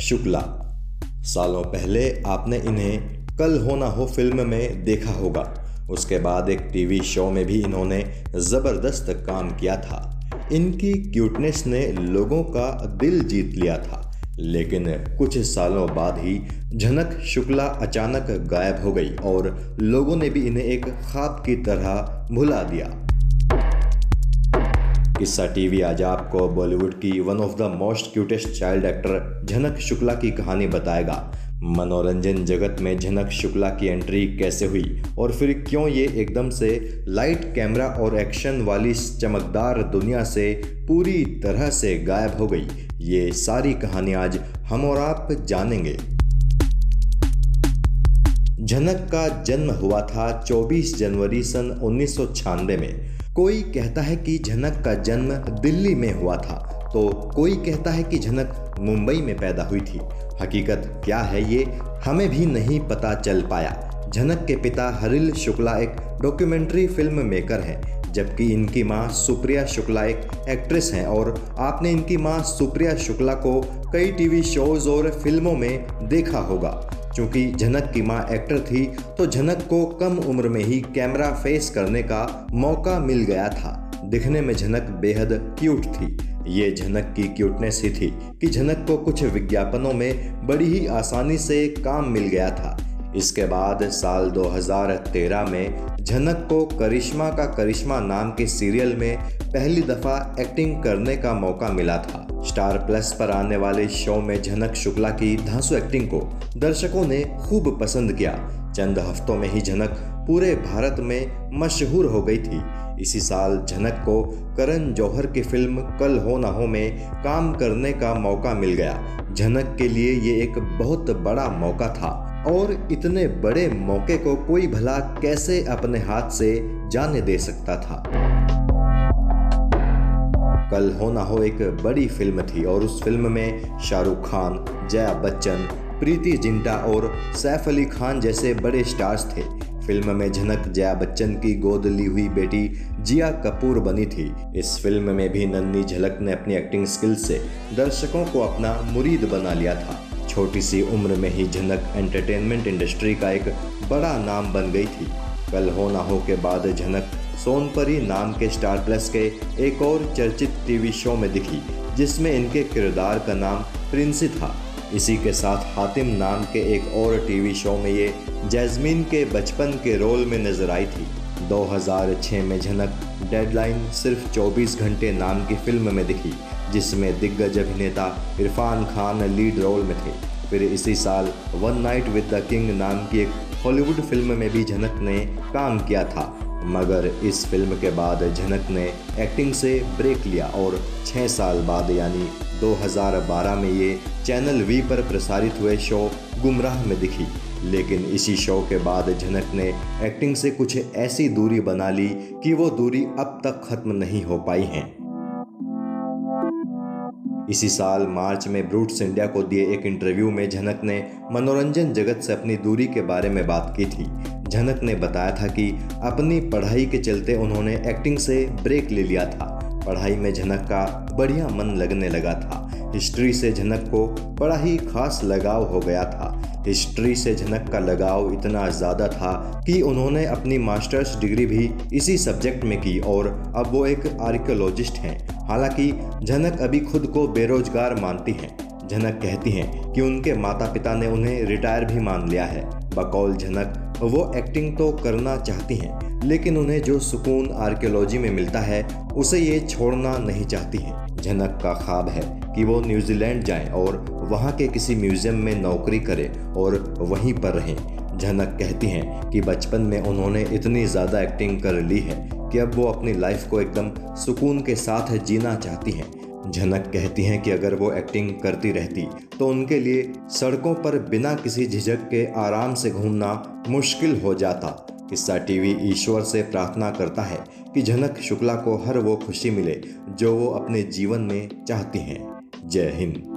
शुक्ला। सालों पहले आपने इन्हें कल हो ना हो फ़िल्म में देखा होगा। उसके बाद एक टीवी शो में भी इन्होंने ज़बरदस्त काम किया था। इनकी क्यूटनेस ने लोगों का दिल जीत लिया था। लेकिन कुछ सालों बाद ही झनक शुक्ला अचानक गायब हो गई और लोगों ने भी इन्हें एक ख्वाब की तरह भुला दिया। किस्सा टीवी आज आपको बॉलीवुड की one of the most cutest child actor Jhanak Shukla की कहानी बताएगा। मनोरंजन जगत में झनक शुक्ला की एंट्री कैसे हुई? और फिर क्यों ये एकदम से लाइट कैमरा और एक्शन वाली चमकदार दुनिया से पूरी तरह से गायब हो गई? ये सारी कहानी आज हम और आप जानेंगे। झनक का जन्म हुआ था 24 जनवरी सन उन्नीस सौ छियानबे में। कोई कहता है कि झनक का जन्म दिल्ली में हुआ था तो कोई कहता है कि झनक मुंबई में पैदा हुई थी। हकीकत क्या है ये? हमें भी नहीं पता चल पाया। झनक के पिता हरिल शुक्ला एक डॉक्यूमेंट्री फ़िल्म मेकर हैं, जबकि इनकी माँ सुप्रिया शुक्ला एक एक्ट्रेस हैं और आपने इनकी माँ सुप्रिया शुक्ला को कई टीवी शोज़ और फ़िल्मों में देखा होगा। चूँकि झनक की माँ एक्टर थी तो झनक को कम उम्र में ही कैमरा फेस करने का मौका मिल गया था। दिखने में झनक बेहद क्यूट थी। ये झनक की क्यूटनेस ही थी कि झनक को कुछ विज्ञापनों में बड़ी ही आसानी से काम मिल गया था। इसके बाद साल 2013 में झनक को करिश्मा का करिश्मा नाम के सीरियल में पहली दफ़ा एक्टिंग करने का मौका मिला था। स्टार प्लस पर आने वाले शो में झनक शुक्ला की धांसू एक्टिंग को दर्शकों ने खूब पसंद किया। चंद हफ्तों में ही झनक पूरे भारत में मशहूर हो गई थी। इसी साल झनक को करण जौहर की फ़िल्म कल हो ना हो में काम करने का मौका मिल गया। झनक के लिए ये एक बहुत बड़ा मौका था। और इतने बड़े मौके को कोई भला कैसे अपने हाथ से जाने दे सकता था? कल हो ना हो एक बड़ी फ़िल्म थी और उस फ़िल्म में शाहरुख खान, जया बच्चन, प्रीति जिंटा और सैफ अली खान जैसे बड़े स्टार्स थे। फ़िल्म में झनक जया बच्चन की गोद ली हुई बेटी जिया कपूर बनी थी। इस फ़िल्म में भी नन्नी झलक ने अपनी एक्टिंग स्किल से दर्शकों को अपना मुरीद बना लिया था। छोटी सी उम्र में ही झनक एंटरटेनमेंट इंडस्ट्री का एक बड़ा नाम बन गई थी। कल हो ना हो के बाद झनक सोनपरी नाम के स्टार प्लस के एक और चर्चित टीवी शो में दिखी, जिसमें इनके किरदार का नाम प्रिंसी था। इसी के साथ हातिम नाम के एक और टीवी शो में ये जैस्मीन के बचपन के रोल में नज़र आई थी। 2006 में झनक डेडलाइन सिर्फ़ 24 घंटे नाम की फ़िल्म में दिखी, जिसमें दिग्गज अभिनेता इरफान खान लीड रोल में थे। फिर इसी साल one night with the king नाम की एक हॉलीवुड फ़िल्म में भी झनक ने काम किया था। मगर इस फ़िल्म के बाद झनक ने एक्टिंग से ब्रेक लिया और छः साल बाद, यानी 2012 में ये चैनल वी पर प्रसारित हुए शो गुमराह में दिखी। लेकिन इसी शो के बाद झनक ने एक्टिंग से कुछ ऐसी दूरी बना ली कि वो दूरी अब तक खत्म नहीं हो पाई है। इसी साल मार्च में ब्रूट्स इंडिया को दिए एक इंटरव्यू में झनक ने मनोरंजन जगत से अपनी दूरी के बारे में बात की थी। झनक ने बताया था कि अपनी पढ़ाई के चलते उन्होंने एक्टिंग से ब्रेक ले लिया था। पढ़ाई में झनक का बढ़िया मन लगने लगा था। हिस्ट्री से झनक को बड़ा ही खास लगाव हो गया था। हिस्ट्री से झनक का लगाव इतना ज़्यादा था कि उन्होंने अपनी मास्टर्स डिग्री भी इसी सब्जेक्ट में की और अब वो एक आर्कियोलॉजिस्ट हैं। हालाँकि झनक अभी खुद को बेरोजगार मानती हैं। झनक कहती हैं कि उनके माता पिता ने उन्हें रिटायर भी मान लिया है। बकौल झनक वो एक्टिंग तो करना चाहती हैं, लेकिन उन्हें जो सुकून आर्कियोलॉजी में मिलता है, उसे ये छोड़ना नहीं चाहती हैं। झनक का ख्वाब है कि वो न्यूजीलैंड जाएँ और वहाँ के किसी म्यूज़ियम में नौकरी करें और वहीं पर रहें। झनक कहती हैं कि बचपन में उन्होंने इतनी ज़्यादा एक्टिंग कर ली है कि अब वो अपनी लाइफ को एकदम सुकून के साथ जीना चाहती हैं। झनक कहती हैं कि अगर वो एक्टिंग करती रहती तो उनके लिए सड़कों पर बिना किसी झिझक के आराम से घूमना मुश्किल हो जाता। किस्सा टीवी ईश्वर से प्रार्थना करता है कि झनक शुक्ला को हर वो खुशी मिले जो वो अपने जीवन में चाहती हैं। जय हिंद।